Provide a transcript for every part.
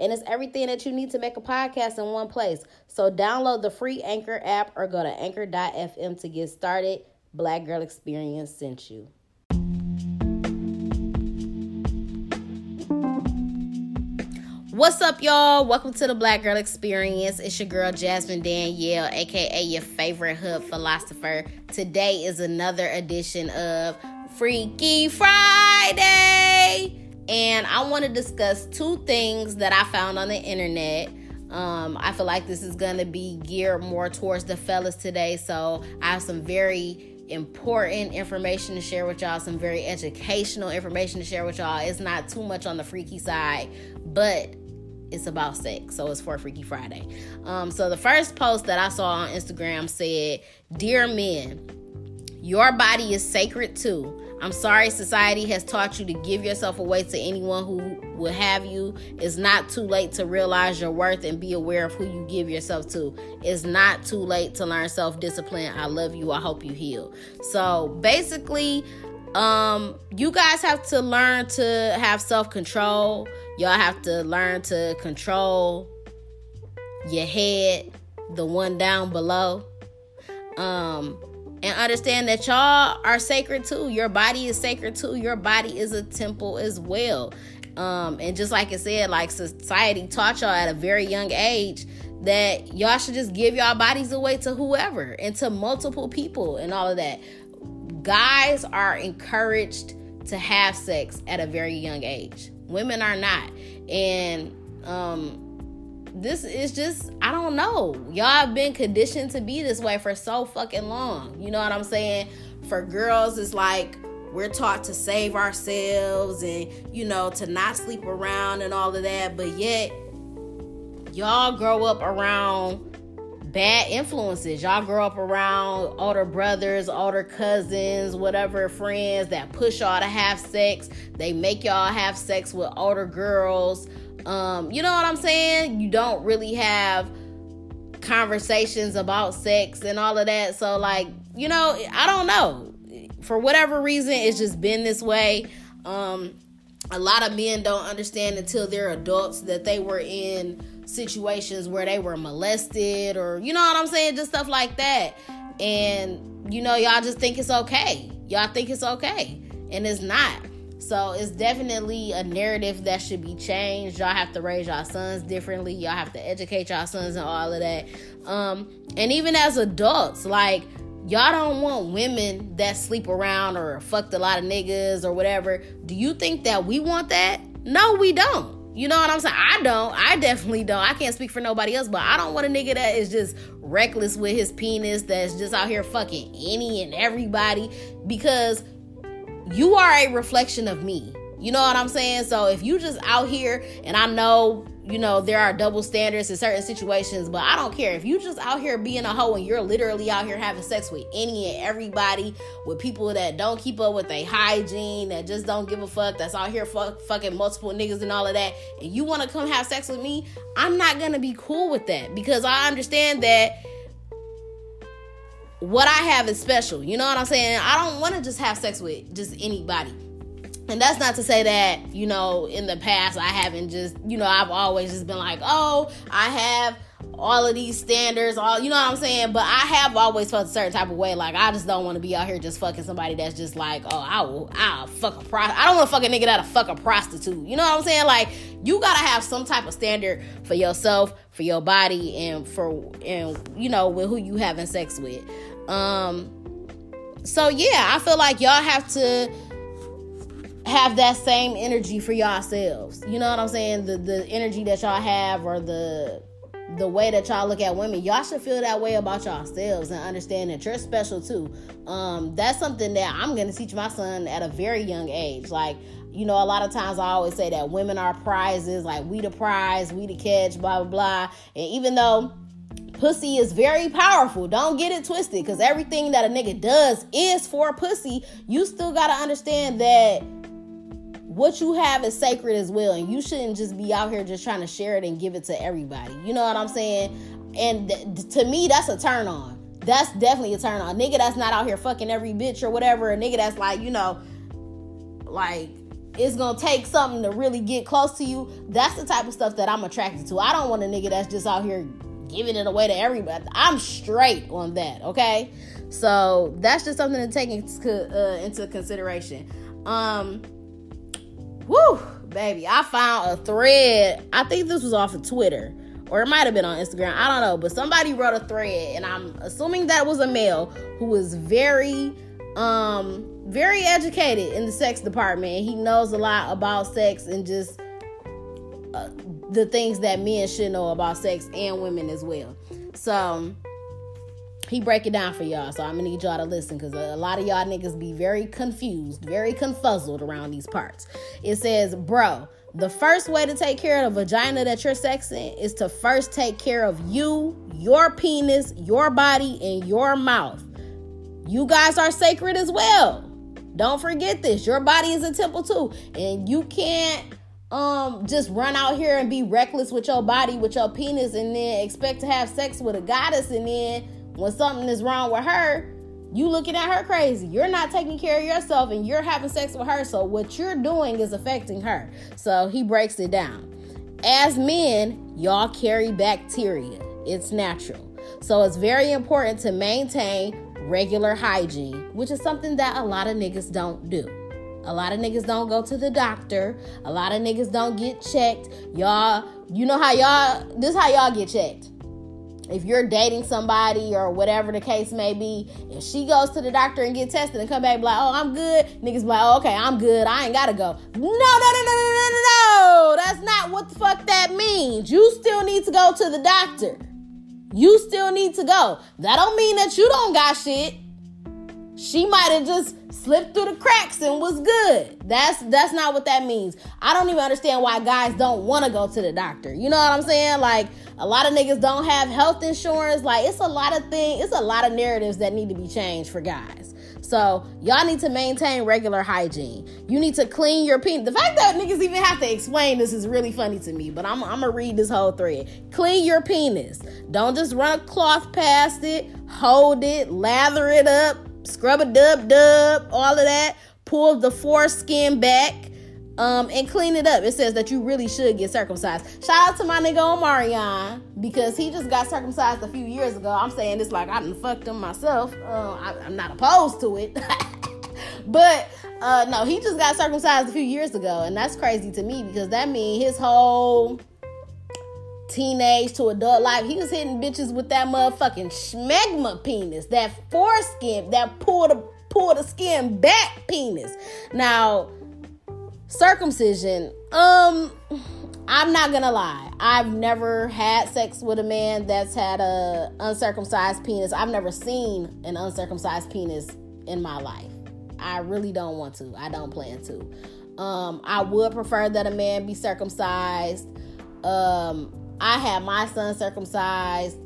And it's everything that you need to make a podcast in one place. So download the free Anchor app or go to anchor.fm to get started. Black Girl Experience sent you. What's up, y'all? Welcome to the Black Girl Experience. It's your girl Jasmine Danielle, aka your favorite hood philosopher. Today is another edition of Freaky Friday. I want to discuss two things that I found on the internet. Um, I feel like this is going to be geared more towards the fellas today. So I have some very important information to share with y'all, some very educational information to share with y'all. It's not too much on the freaky side, but it's about sex. So it's for Freaky Friday. Um, so the first post that I saw on Instagram said, Dear men, your body is sacred too. I'm sorry society has taught you to give yourself away to anyone who will have you. It's not too late to realize your worth and be aware of who you give yourself to. It's not too late to learn self discipline. I love you. I hope you heal. So basically, um, you guys have to learn to have self control. Y'all have to learn to control your head, the one down below. Um, and understand that y'all are sacred too. Your body is sacred too. Your body is a temple as well. Um, and just like I said, like society taught y'all at a very young age that y'all should just give y'all bodies away to whoever and to multiple people and all of that. Guys are encouraged to have sex at a very young age. Women are not. And um this is just I don't know. Y'all have been conditioned to be this way for so fucking long. You know what I'm saying? For girls, it's like we're taught to save ourselves and you know to not sleep around and all of that, but yet y'all grow up around bad influences. Y'all grow up around older brothers, older cousins, whatever friends that push y'all to have sex. They make y'all have sex with older girls. Um, you know what I'm saying? You don't really have conversations about sex and all of that. So, like, you know, I don't know. For whatever reason, it's just been this way. Um, a lot of men don't understand until they're adults that they were in situations where they were molested or, you know what I'm saying? Just stuff like that. And, you know, y'all just think it's okay. Y'all think it's okay. And it's not. So it's definitely a narrative that should be changed. Y'all have to raise y'all sons differently. Y'all have to educate y'all sons and all of that. Um, and even as adults, like y'all don't want women that sleep around or fucked a lot of niggas or whatever. Do you think that we want that? No, we don't. You know what I'm saying? I don't. I definitely don't. I can't speak for nobody else, but I don't want a nigga that is just reckless with his penis, that's just out here fucking any and everybody because you are a reflection of me. You know what I'm saying? So if you just out here and I know, you know, there are double standards in certain situations, but I don't care. If you just out here being a hoe and you're literally out here having sex with any and everybody, with people that don't keep up with their hygiene, that just don't give a fuck, that's out here fuck, fucking multiple niggas and all of that, and you want to come have sex with me, I'm not going to be cool with that because I understand that what I have is special. You know what I'm saying? I don't want to just have sex with just anybody. And that's not to say that, you know, in the past I haven't just, you know, I've always just been like, oh, I have all of these standards, all you know what I'm saying? But I have always felt a certain type of way. Like I just don't want to be out here just fucking somebody that's just like, oh, I will I'll fuck a pro I don't want to fuck a nigga that'll fuck a prostitute. You know what I'm saying? Like you gotta have some type of standard for yourself, for your body, and for and you know, with who you having sex with. Um, so yeah, I feel like y'all have to have that same energy for yourselves. You know what I'm saying? The the energy that y'all have or the the way that y'all look at women, y'all should feel that way about yourselves and understand that you're special too. Um, that's something that I'm gonna teach my son at a very young age. Like, you know, a lot of times I always say that women are prizes, like we the prize, we the catch, blah blah blah. And even though pussy is very powerful. Don't get it twisted because everything that a nigga does is for pussy. You still got to understand that what you have is sacred as well. And you shouldn't just be out here just trying to share it and give it to everybody. You know what I'm saying? And th- to me, that's a turn on. That's definitely a turn on. A nigga that's not out here fucking every bitch or whatever. A nigga that's like, you know, like it's gonna take something to really get close to you. That's the type of stuff that I'm attracted to. I don't want a nigga that's just out here giving it away to everybody. I'm straight on that, okay? So that's just something to take into, uh, into consideration. Um, whoo, baby, I found a thread. I think this was off of Twitter or it might have been on Instagram. I don't know, but somebody wrote a thread, and I'm assuming that was a male who was very, um, very educated in the sex department. He knows a lot about sex and just uh, the things that men should know about sex and women as well. So he break it down for y'all. So I'm gonna need y'all to listen because a lot of y'all niggas be very confused, very confuzzled around these parts. It says, bro. The first way to take care of the vagina that you're sexing is to first take care of you, your penis, your body, and your mouth. You guys are sacred as well. Don't forget this. Your body is a temple too. And you can't um just run out here and be reckless with your body, with your penis, and then expect to have sex with a goddess, and then when something is wrong with her, you looking at her crazy. You're not taking care of yourself and you're having sex with her. So what you're doing is affecting her. So he breaks it down. As men, y'all carry bacteria. It's natural. So it's very important to maintain regular hygiene, which is something that a lot of niggas don't do. A lot of niggas don't go to the doctor. A lot of niggas don't get checked. Y'all, you know how y'all, this how y'all get checked if you're dating somebody or whatever the case may be, if she goes to the doctor and get tested and come back like, oh, I'm good, niggas like, oh, okay, I'm good, I ain't gotta go. No, no, no, no, no, no, no. That's not what the fuck that means. You still need to go to the doctor. You still need to go. That don't mean that you don't got shit. She might have just slipped through the cracks and was good. That's that's not what that means. I don't even understand why guys don't want to go to the doctor. You know what I'm saying? Like a lot of niggas don't have health insurance. Like it's a lot of things, it's a lot of narratives that need to be changed for guys. So y'all need to maintain regular hygiene. You need to clean your penis. The fact that niggas even have to explain this is really funny to me, but I'm, I'm gonna read this whole thread. Clean your penis. Don't just run a cloth past it, hold it, lather it up, scrub a dub dub, all of that. Pull the foreskin back um, and clean it up. It says that you really should get circumcised. Shout out to my nigga Omarion because he just got circumcised a few years ago. I'm saying this like I done fucked him myself. Uh, I, am not opposed to it, but uh, no, he just got circumcised a few years ago, and that's crazy to me because that means his whole teenage to adult life, he was hitting bitches with that motherfucking schmegma penis, that foreskin, that pull the pull the skin back penis. Now circumcision um i'm not gonna lie. I've never had sex with a man that's had a uncircumcised penis. I've never seen an uncircumcised penis in my life. I really don't want to. I don't plan to. Um i would prefer that a man be circumcised. Um i had my son circumcised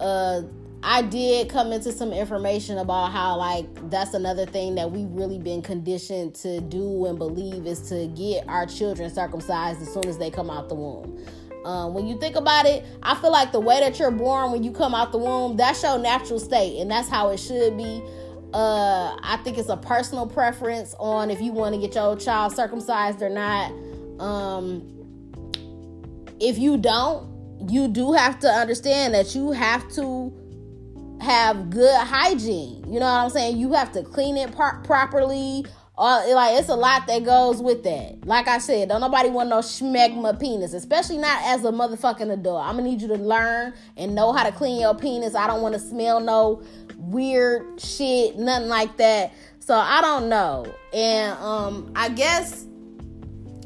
uh I did come into some information about how like that's another thing that we've really been conditioned to do and believe is to get our children circumcised as soon as they come out the womb. Um, when you think about it, I feel like the way that you're born when you come out the womb, that's your natural state, and that's how it should be. Uh, I think it's a personal preference on if you want to get your child circumcised or not. Um, if you don't, you do have to understand that you have to have good hygiene. You know what I'm saying? You have to clean it par- properly. Uh, like it's a lot that goes with that. Like I said, don't nobody want no schmegma penis, especially not as a motherfucking adult. I'm gonna need you to learn and know how to clean your penis. I don't want to smell no weird shit, nothing like that. So I don't know, and um, I guess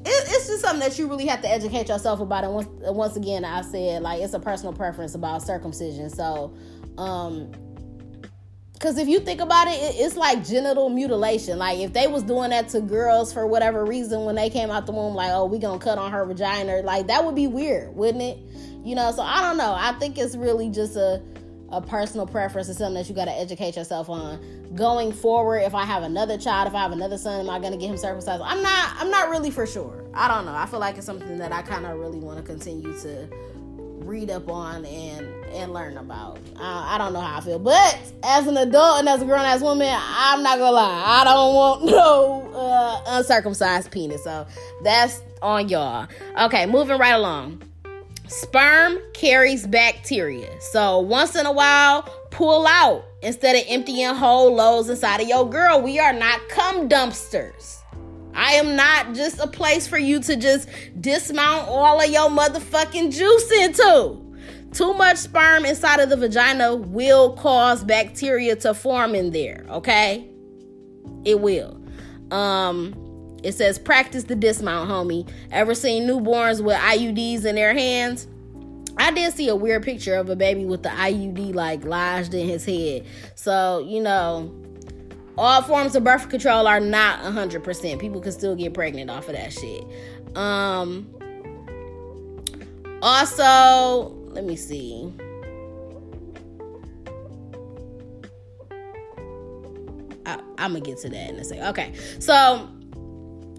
it's just something that you really have to educate yourself about. And once, once again, I said like it's a personal preference about circumcision. So um because if you think about it, it's like genital mutilation. Like if they was doing that to girls for whatever reason when they came out the womb, like oh we gonna cut on her vagina, like that would be weird, wouldn't it? You know. So I don't know. I think it's really just a a personal preference is something that you got to educate yourself on. Going forward if i have another child if i have another son am i going to get him circumcised i'm not i'm not really for sure. I don't know. I feel like it's something that i kind of really want to continue to read up on and and learn about. Uh, i don't know how i feel. But as an adult and as a grown-ass woman i'm not gonna lie. I don't want no uh, uncircumcised penis. So that's on y'all. Okay moving right along Sperm carries bacteria. So once in a while, pull out instead of emptying whole loads inside of your girl. We are not cum dumpsters. I am not just a place for you to just dismount all of your motherfucking juice into. Too much sperm inside of the vagina will cause bacteria to form in there, okay? It will. Um it says practice the dismount, homie. Ever seen newborns with IUDs in their hands? I did see a weird picture of a baby with the IUD like lodged in his head. So, you know, all forms of birth control are not 100%. People can still get pregnant off of that shit. Um also, let me see. I, I'm gonna get to that in a second. Okay, so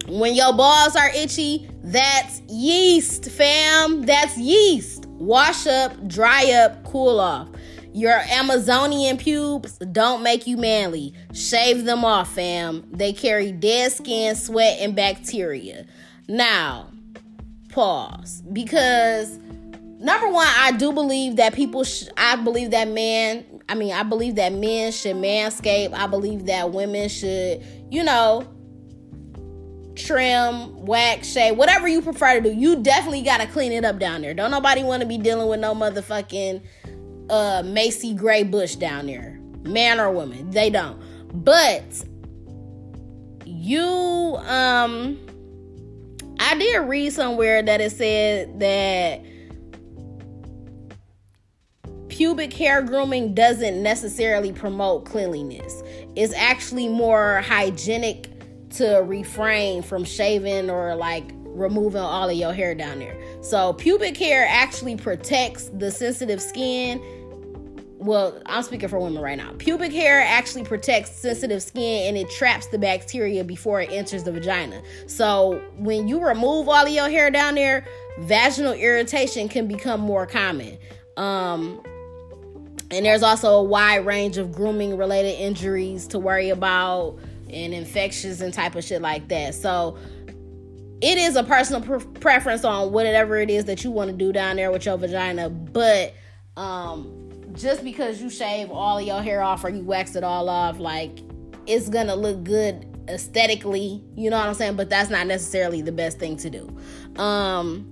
when your balls are itchy, that's yeast, fam. That's yeast. Wash up, dry up, cool off. Your Amazonian pubes don't make you manly. Shave them off, fam. They carry dead skin, sweat, and bacteria. Now, pause. Because, number one, I do believe that people, sh- I believe that men, I mean, I believe that men should manscape. I believe that women should, you know, trim, wax, shave, whatever you prefer to do. You definitely gotta clean it up down there. Don't nobody want to be dealing with no motherfucking uh Macy Gray Bush down there, man or woman. They don't. But you um I did read somewhere that it said that pubic hair grooming doesn't necessarily promote cleanliness. It's actually more hygienic to refrain from shaving or like removing all of your hair down there. So pubic hair actually protects the sensitive skin. Well, I'm speaking for women right now. Pubic hair actually protects sensitive skin and it traps the bacteria before it enters the vagina. So when you remove all of your hair down there, vaginal irritation can become more common. Um, and there's also a wide range of grooming related injuries to worry about and infections and type of shit like that. So it is a personal pre- preference on whatever it is that you want to do down there with your vagina, but um, just because you shave all of your hair off or you wax it all off, like it's gonna look good aesthetically, you know what I'm saying? But that's not necessarily the best thing to do. Um,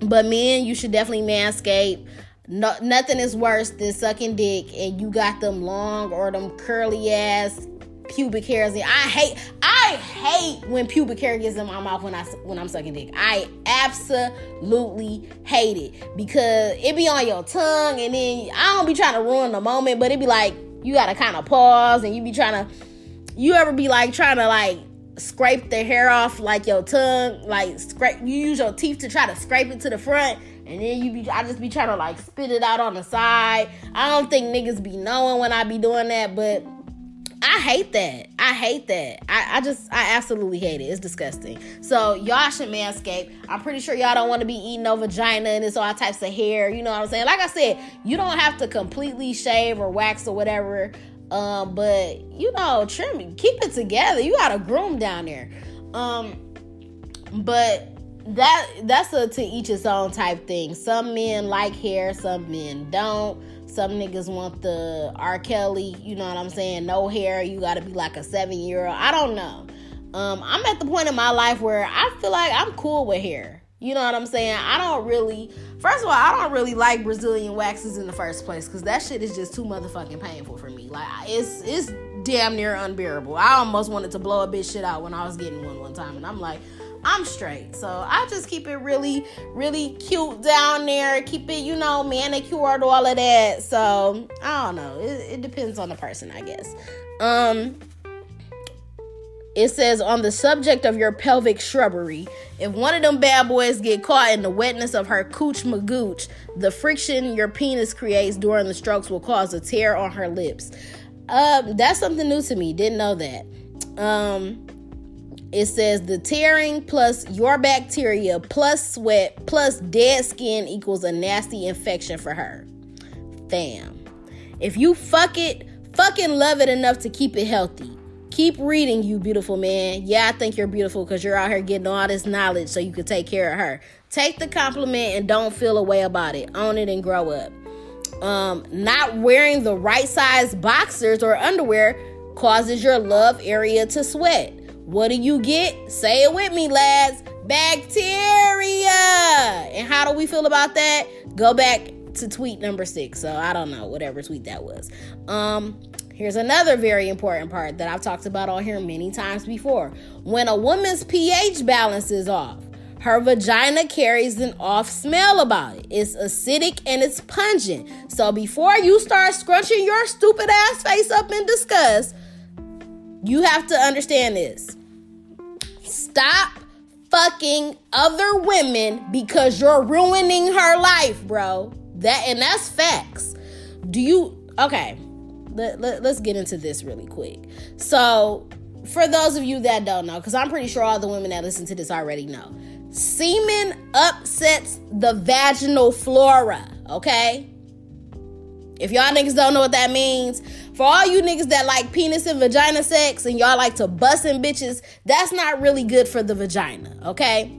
but men, you should definitely manscape. No, nothing is worse than sucking dick and you got them long or them curly ass pubic hairs. I hate I hate when pubic hair gets in my mouth when I when I'm sucking dick. I absolutely hate it because it be on your tongue and then I don't be trying to ruin the moment, but it be like you gotta kind of pause and you be trying to you ever be like trying to like scrape the hair off like your tongue, like scrape you use your teeth to try to scrape it to the front and then you be I just be trying to like spit it out on the side. I don't think niggas be knowing when I be doing that, but I hate that. I hate that. I, I just, I absolutely hate it. It's disgusting. So y'all should manscape. I'm pretty sure y'all don't want to be eating no vagina and it's all types of hair. You know what I'm saying? Like I said, you don't have to completely shave or wax or whatever. Um, but you know, trim, keep it together. You got a groom down there. Um, but that that's a to each its own type thing. Some men like hair, some men don't. Some niggas want the R. Kelly, you know what I'm saying? No hair, you gotta be like a seven year old. I don't know. Um, I'm at the point in my life where I feel like I'm cool with hair. You know what I'm saying? I don't really, first of all, I don't really like Brazilian waxes in the first place because that shit is just too motherfucking painful for me. Like it's it's damn near unbearable. I almost wanted to blow a bitch shit out when I was getting one one time, and I'm like, I'm straight. So I just keep it really, really cute down there. Keep it, you know, manicured, all of that. So I don't know. It, it depends on the person, I guess. Um, it says on the subject of your pelvic shrubbery, if one of them bad boys get caught in the wetness of her cooch magooch, the friction your penis creates during the strokes will cause a tear on her lips. Um, that's something new to me. Didn't know that. Um, it says the tearing plus your bacteria plus sweat plus dead skin equals a nasty infection for her. Fam. If you fuck it, fucking love it enough to keep it healthy. Keep reading, you beautiful man. Yeah, I think you're beautiful because you're out here getting all this knowledge so you can take care of her. Take the compliment and don't feel a way about it. Own it and grow up. Um, not wearing the right size boxers or underwear causes your love area to sweat. What do you get? Say it with me, lads. Bacteria. And how do we feel about that? Go back to tweet number six. So I don't know, whatever tweet that was. Um, Here's another very important part that I've talked about on here many times before. When a woman's pH balance is off, her vagina carries an off smell about it. It's acidic and it's pungent. So before you start scrunching your stupid ass face up in disgust, you have to understand this. Stop fucking other women because you're ruining her life, bro. That and that's facts. Do you okay? let, let, let's get into this really quick. So, for those of you that don't know, because I'm pretty sure all the women that listen to this already know, semen upsets the vaginal flora, okay? If y'all niggas don't know what that means, for all you niggas that like penis and vagina sex and y'all like to bust in bitches, that's not really good for the vagina, okay?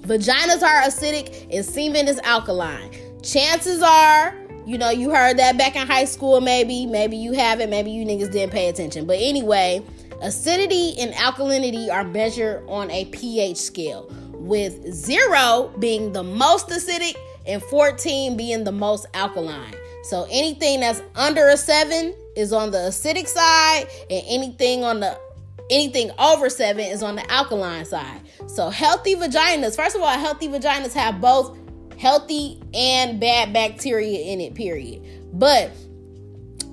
Vaginas are acidic and semen is alkaline. Chances are you know, you heard that back in high school, maybe. Maybe you haven't. Maybe you niggas didn't pay attention. But anyway, acidity and alkalinity are measured on a pH scale, with zero being the most acidic and 14 being the most alkaline. So anything that's under a seven is on the acidic side, and anything on the anything over seven is on the alkaline side. So healthy vaginas, first of all, healthy vaginas have both healthy and bad bacteria in it, period. But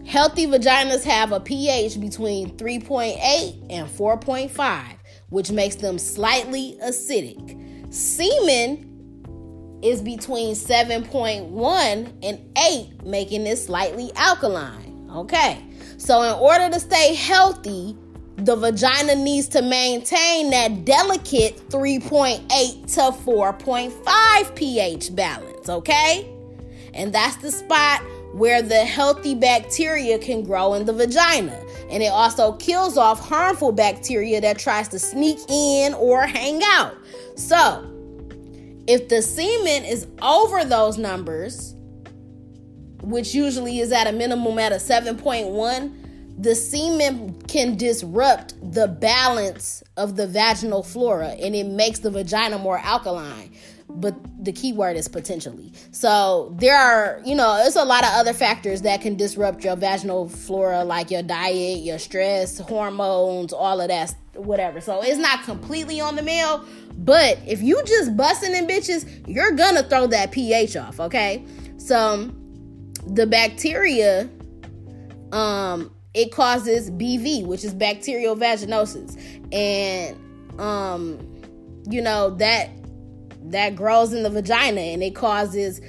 healthy vaginas have a pH between 3.8 and 4.5, which makes them slightly acidic. Semen is between 7.1 and 8, making it slightly alkaline. Okay, so in order to stay healthy, the vagina needs to maintain that delicate 3.8 to 4.5 pH balance, okay? And that's the spot where the healthy bacteria can grow in the vagina. And it also kills off harmful bacteria that tries to sneak in or hang out. So, if the semen is over those numbers, which usually is at a minimum at a 7.1, the semen can disrupt the balance of the vaginal flora and it makes the vagina more alkaline. But the key word is potentially. So there are you know it's a lot of other factors that can disrupt your vaginal flora like your diet your stress hormones all of that whatever. So it's not completely on the male but if you just busting in bitches you're gonna throw that ph off okay? So the bacteria um it causes BV, which is bacterial vaginosis. And um you know that that grows in the vagina and it causes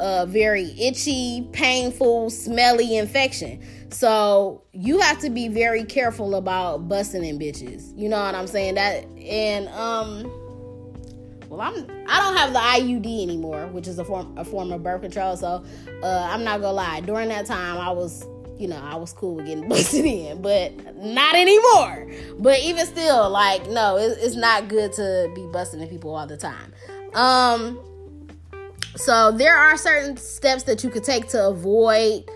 a very itchy, painful, smelly infection. So you have to be very careful about busting in bitches. You know what I'm saying? That and um well I'm I don't have the IUD anymore, which is a form a form of birth control. So uh, I'm not gonna lie. During that time, I was you know, I was cool with getting busted in, but not anymore. But even still, like, no, it, it's not good to be busting in people all the time. Um, so there are certain steps that you could take to avoid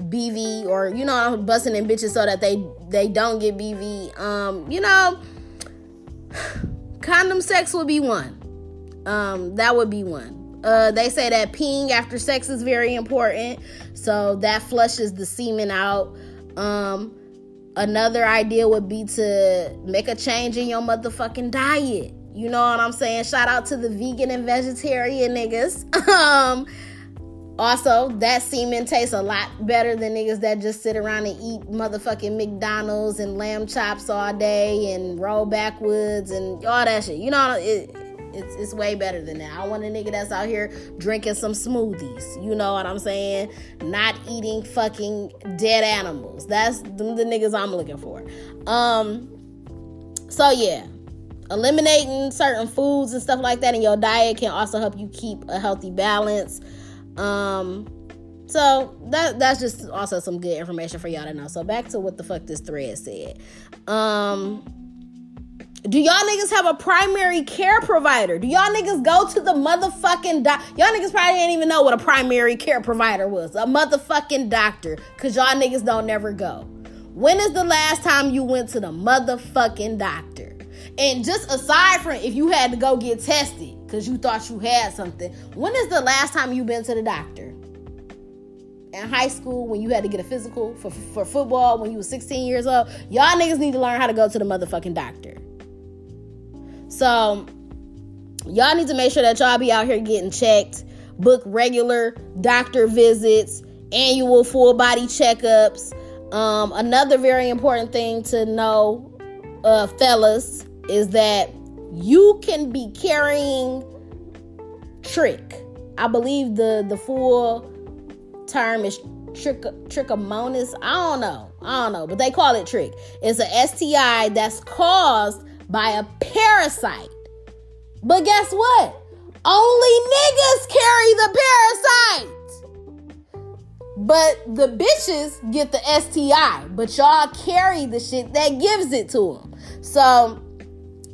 BV or you know busting in bitches so that they they don't get BV. Um, you know, condom sex would be one. Um, that would be one. Uh, they say that peeing after sex is very important, so that flushes the semen out. Um, another idea would be to make a change in your motherfucking diet. You know what I'm saying? Shout out to the vegan and vegetarian niggas. um, Also, that semen tastes a lot better than niggas that just sit around and eat motherfucking McDonald's and lamb chops all day and roll backwoods and all that shit. You know, it, it's, it's way better than that. I want a nigga that's out here drinking some smoothies. You know what I'm saying? Not eating fucking dead animals. That's the, the niggas I'm looking for. Um, so yeah, eliminating certain foods and stuff like that in your diet can also help you keep a healthy balance. Um, so that that's just also some good information for y'all to know. So back to what the fuck this thread said. Um, do y'all niggas have a primary care provider? Do y'all niggas go to the motherfucking doc? Y'all niggas probably didn't even know what a primary care provider was. A motherfucking doctor. Cause y'all niggas don't never go. When is the last time you went to the motherfucking doctor? And just aside from if you had to go get tested because you thought you had something, when is the last time you been to the doctor? In high school, when you had to get a physical for, for football, when you was 16 years old, y'all niggas need to learn how to go to the motherfucking doctor. So, y'all need to make sure that y'all be out here getting checked, book regular doctor visits, annual full body checkups. Um, another very important thing to know, uh, fellas, is that you can be carrying trick. I believe the the full term is trick trichomonas. I don't know. I don't know, but they call it trick. It's a STI that's caused by a parasite. But guess what? Only niggas carry the parasite. But the bitches get the STI, but y'all carry the shit that gives it to them. So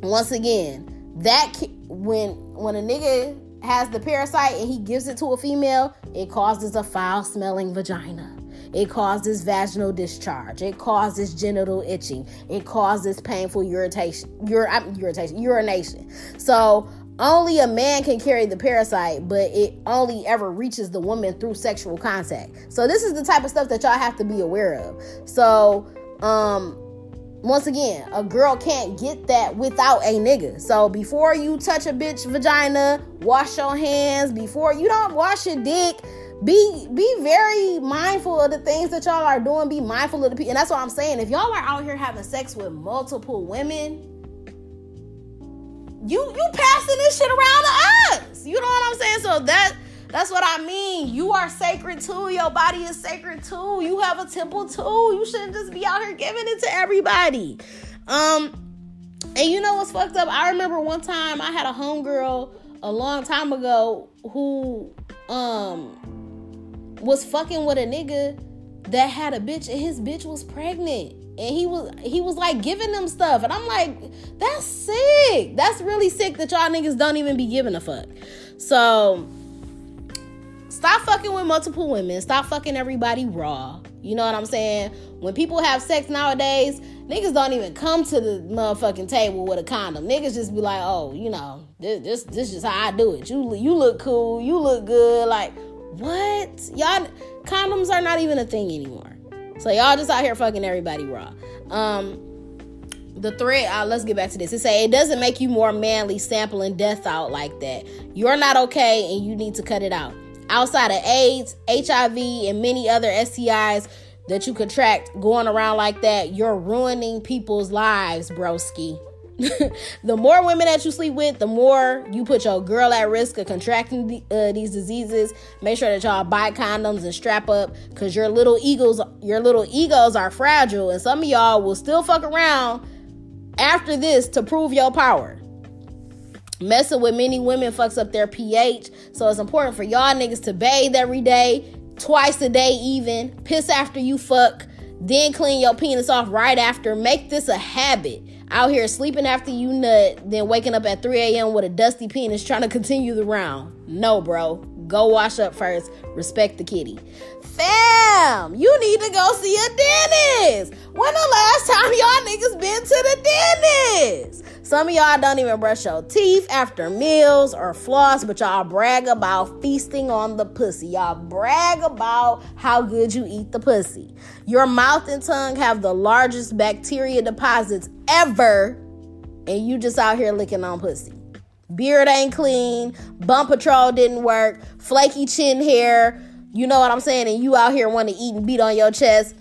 once again, that when when a nigga has the parasite and he gives it to a female, it causes a foul smelling vagina. It causes vaginal discharge. It causes genital itching. It causes painful irritation, ur- irritation, urination. So only a man can carry the parasite, but it only ever reaches the woman through sexual contact. So this is the type of stuff that y'all have to be aware of. So um once again, a girl can't get that without a nigga. So before you touch a bitch vagina, wash your hands. Before you don't wash your dick, be be very mindful of the things that y'all are doing. Be mindful of the people, and that's what I'm saying. If y'all are out here having sex with multiple women, you you passing this shit around to us. You know what I'm saying? So that that's what I mean. You are sacred too. Your body is sacred too. You have a temple too. You shouldn't just be out here giving it to everybody. Um, and you know what's fucked up? I remember one time I had a homegirl a long time ago who um was fucking with a nigga that had a bitch and his bitch was pregnant and he was he was like giving them stuff and i'm like that's sick that's really sick that y'all niggas don't even be giving a fuck so stop fucking with multiple women. Stop fucking everybody raw. You know what I'm saying? When people have sex nowadays, niggas don't even come to the motherfucking table with a condom. Niggas just be like, oh, you know, this this this is how I do it. You you look cool. You look good. Like what? Y'all condoms are not even a thing anymore. So y'all just out here fucking everybody raw. Um, the thread uh, let's get back to this it say it doesn't make you more manly sampling death out like that you're not okay and you need to cut it out outside of AIDS, HIV, and many other STIs that you contract going around like that, you're ruining people's lives, broski. the more women that you sleep with, the more you put your girl at risk of contracting the, uh, these diseases. Make sure that y'all buy condoms and strap up, cause your little egos, your little egos are fragile, and some of y'all will still fuck around after this to prove your power. Messing with many women fucks up their pH. So it's important for y'all niggas to bathe every day, twice a day, even. Piss after you fuck. Then clean your penis off right after. Make this a habit. Out here sleeping after you nut, then waking up at 3 a.m. with a dusty penis trying to continue the round. No, bro. Go wash up first. Respect the kitty. Fam, you need to go see a dentist. When the last time y'all niggas been to the dentist? Some of y'all don't even brush your teeth after meals or floss, but y'all brag about feasting on the pussy. Y'all brag about how good you eat the pussy. Your mouth and tongue have the largest bacteria deposits ever, and you just out here licking on pussy. Beard ain't clean, bump patrol didn't work, flaky chin hair, you know what I'm saying, and you out here want to eat and beat on your chest,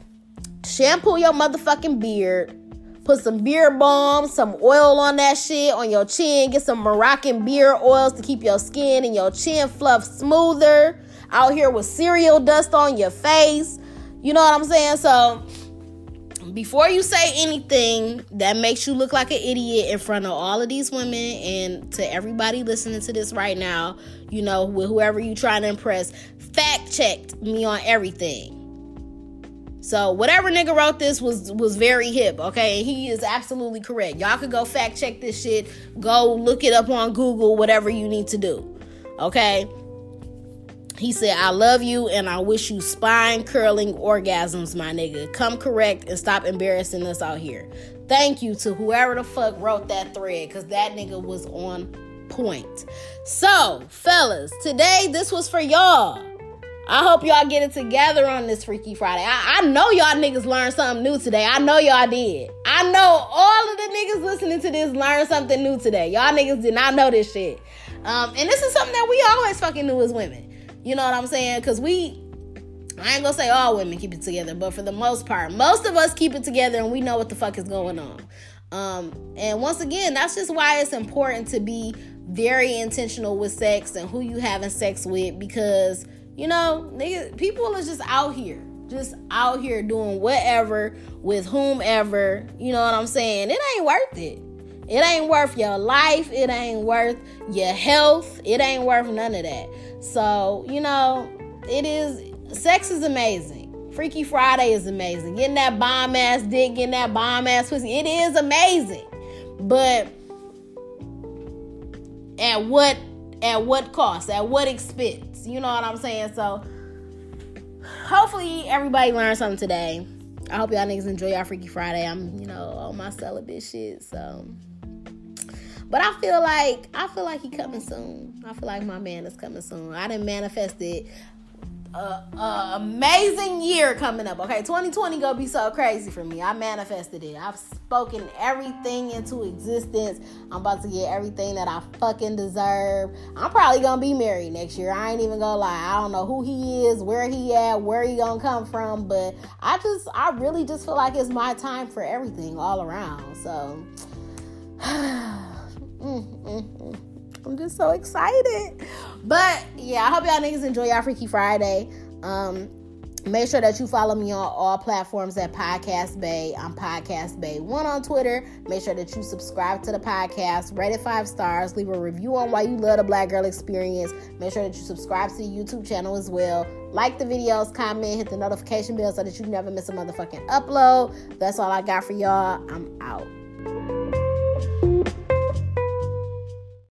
shampoo your motherfucking beard. Put some beard balm, some oil on that shit on your chin. Get some Moroccan beard oils to keep your skin and your chin fluff smoother. Out here with cereal dust on your face. You know what I'm saying? So, before you say anything that makes you look like an idiot in front of all of these women and to everybody listening to this right now, you know, with whoever you trying to impress, fact checked me on everything. So whatever nigga wrote this was was very hip, okay? He is absolutely correct. Y'all could go fact check this shit, go look it up on Google, whatever you need to do. Okay? He said, I love you and I wish you spine curling orgasms, my nigga. Come correct and stop embarrassing us out here. Thank you to whoever the fuck wrote that thread, because that nigga was on point. So, fellas, today this was for y'all. I hope y'all get it together on this Freaky Friday. I, I, know y'all niggas learned something new today. I know y'all did. I know all of the niggas listening to this learned something new today. Y'all niggas did not know this shit. Um, and this is something that we always fucking knew as women. You know what I'm saying? Because we, I ain't gonna say all women keep it together, but for the most part, most of us keep it together and we know what the fuck is going on. Um, and once again, that's just why it's important to be very intentional with sex and who you having sex with because you know, niggas, people are just out here, just out here doing whatever with whomever. You know what I'm saying? It ain't worth it. It ain't worth your life. It ain't worth your health. It ain't worth none of that. So, you know, it is sex is amazing. Freaky Friday is amazing. Getting that bomb ass dick, getting that bomb ass pussy, it is amazing. But at what at what cost? At what expense? You know what I'm saying? So hopefully everybody learned something today. I hope y'all niggas enjoy y'all Freaky Friday. I'm, you know, on my celibate shit, so but I feel like I feel like he coming soon. I feel like my man is coming soon. I didn't manifest it. Uh, amazing year coming up. Okay, 2020 gonna be so crazy for me. I manifested it. I've spoken everything into existence. I'm about to get everything that I fucking deserve. I'm probably gonna be married next year. I ain't even gonna lie. I don't know who he is, where he at, where he gonna come from, but I just, I really just feel like it's my time for everything all around. So. Mm-mm-mm. I'm just so excited. But yeah, I hope y'all niggas enjoy y'all Freaky Friday. Um, make sure that you follow me on all platforms at Podcast Bay. I'm Podcast Bay One on Twitter. Make sure that you subscribe to the podcast, rate it five stars, leave a review on why you love the Black Girl Experience. Make sure that you subscribe to the YouTube channel as well. Like the videos, comment, hit the notification bell so that you never miss a motherfucking upload. That's all I got for y'all. I'm out.